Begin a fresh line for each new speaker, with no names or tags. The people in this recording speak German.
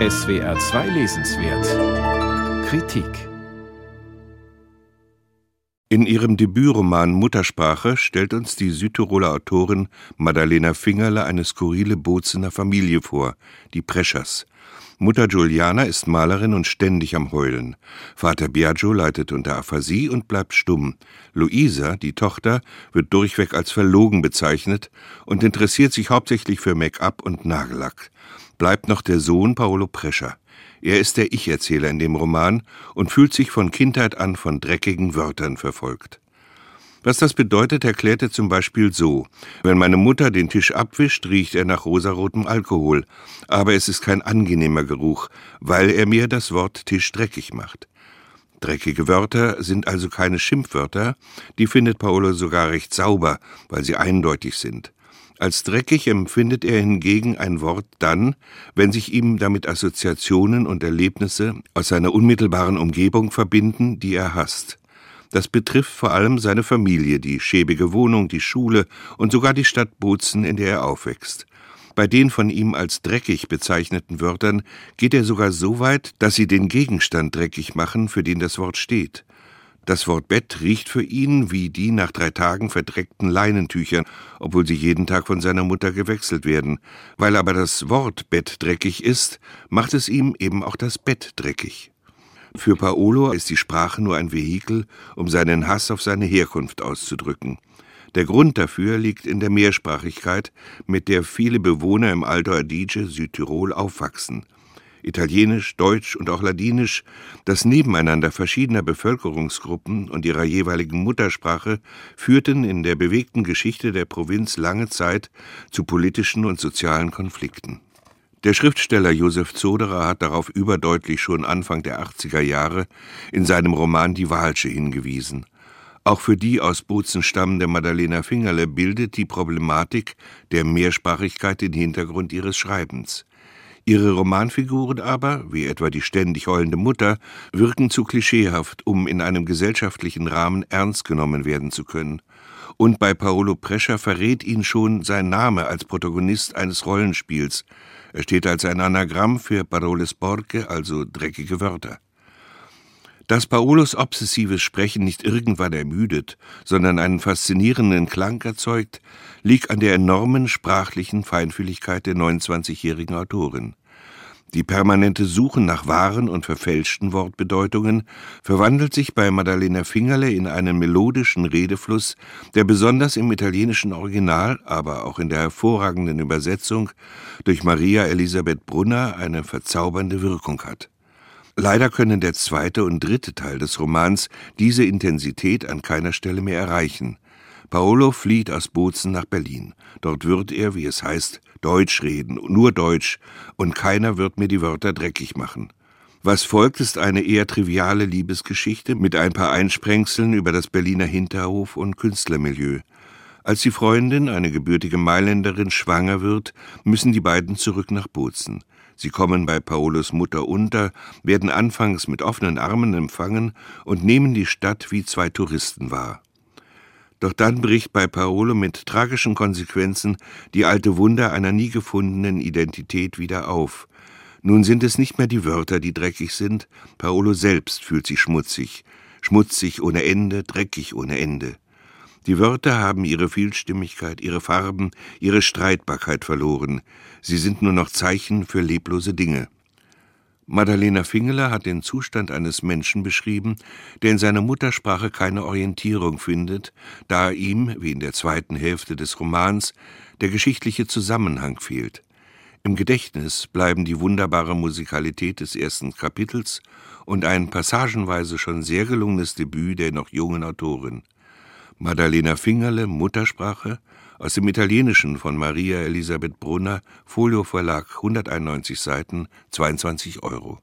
SWR 2 Lesenswert Kritik
In ihrem Debütroman Muttersprache stellt uns die Südtiroler Autorin Madalena Fingerle eine skurrile Bozener Familie vor, die Preschers. Mutter Juliana ist Malerin und ständig am Heulen. Vater Biagio leidet unter Aphasie und bleibt stumm. Luisa, die Tochter, wird durchweg als verlogen bezeichnet und interessiert sich hauptsächlich für Make-up und Nagellack. Bleibt noch der Sohn Paolo Prescher. Er ist der Ich-Erzähler in dem Roman und fühlt sich von Kindheit an von dreckigen Wörtern verfolgt. Was das bedeutet, erklärt er zum Beispiel so. Wenn meine Mutter den Tisch abwischt, riecht er nach rosarotem Alkohol. Aber es ist kein angenehmer Geruch, weil er mir das Wort Tisch dreckig macht. Dreckige Wörter sind also keine Schimpfwörter, die findet Paolo sogar recht sauber, weil sie eindeutig sind. Als dreckig empfindet er hingegen ein Wort dann, wenn sich ihm damit Assoziationen und Erlebnisse aus seiner unmittelbaren Umgebung verbinden, die er hasst. Das betrifft vor allem seine Familie, die schäbige Wohnung, die Schule und sogar die Stadt Bozen, in der er aufwächst. Bei den von ihm als dreckig bezeichneten Wörtern geht er sogar so weit, dass sie den Gegenstand dreckig machen, für den das Wort steht. Das Wort Bett riecht für ihn wie die nach drei Tagen verdreckten Leinentücher, obwohl sie jeden Tag von seiner Mutter gewechselt werden. Weil aber das Wort Bett dreckig ist, macht es ihm eben auch das Bett dreckig. Für Paolo ist die Sprache nur ein Vehikel, um seinen Hass auf seine Herkunft auszudrücken. Der Grund dafür liegt in der Mehrsprachigkeit, mit der viele Bewohner im Alto Adige, Südtirol, aufwachsen. Italienisch, Deutsch und auch Ladinisch, das Nebeneinander verschiedener Bevölkerungsgruppen und ihrer jeweiligen Muttersprache führten in der bewegten Geschichte der Provinz lange Zeit zu politischen und sozialen Konflikten. Der Schriftsteller Josef Zoderer hat darauf überdeutlich schon Anfang der 80er Jahre in seinem Roman Die Walsche hingewiesen. Auch für die aus Bozen stammende Madalena Fingerle bildet die Problematik der Mehrsprachigkeit den Hintergrund ihres Schreibens. Ihre Romanfiguren aber, wie etwa die ständig heulende Mutter, wirken zu klischeehaft, um in einem gesellschaftlichen Rahmen ernst genommen werden zu können. Und bei Paolo Prescher verrät ihn schon sein Name als Protagonist eines Rollenspiels, er steht als ein Anagramm für Parole sporche, also dreckige Wörter. Dass Paolos obsessives Sprechen nicht irgendwann ermüdet, sondern einen faszinierenden Klang erzeugt, liegt an der enormen sprachlichen Feinfühligkeit der 29-jährigen Autorin. Die permanente Suche nach wahren und verfälschten Wortbedeutungen verwandelt sich bei Maddalena Fingerle in einen melodischen Redefluss, der besonders im italienischen Original, aber auch in der hervorragenden Übersetzung durch Maria Elisabeth Brunner eine verzaubernde Wirkung hat. Leider können der zweite und dritte Teil des Romans diese Intensität an keiner Stelle mehr erreichen. Paolo flieht aus Bozen nach Berlin. Dort wird er, wie es heißt, Deutsch reden, nur Deutsch, und keiner wird mir die Wörter dreckig machen. Was folgt, ist eine eher triviale Liebesgeschichte mit ein paar Einsprengseln über das Berliner Hinterhof und Künstlermilieu. Als die Freundin, eine gebürtige Mailänderin, schwanger wird, müssen die beiden zurück nach Bozen. Sie kommen bei Paolos Mutter unter, werden anfangs mit offenen Armen empfangen und nehmen die Stadt wie zwei Touristen wahr. Doch dann bricht bei Paolo mit tragischen Konsequenzen die alte Wunder einer nie gefundenen Identität wieder auf. Nun sind es nicht mehr die Wörter, die dreckig sind, Paolo selbst fühlt sich schmutzig, schmutzig ohne Ende, dreckig ohne Ende. Die Wörter haben ihre Vielstimmigkeit, ihre Farben, ihre Streitbarkeit verloren, sie sind nur noch Zeichen für leblose Dinge. Madalena Fingeler hat den Zustand eines Menschen beschrieben, der in seiner Muttersprache keine Orientierung findet, da ihm, wie in der zweiten Hälfte des Romans, der geschichtliche Zusammenhang fehlt. Im Gedächtnis bleiben die wunderbare Musikalität des ersten Kapitels und ein passagenweise schon sehr gelungenes Debüt der noch jungen Autorin. Madalena Fingerle, Muttersprache, aus dem Italienischen von Maria Elisabeth Brunner, Folio Verlag, 191 Seiten, 22 Euro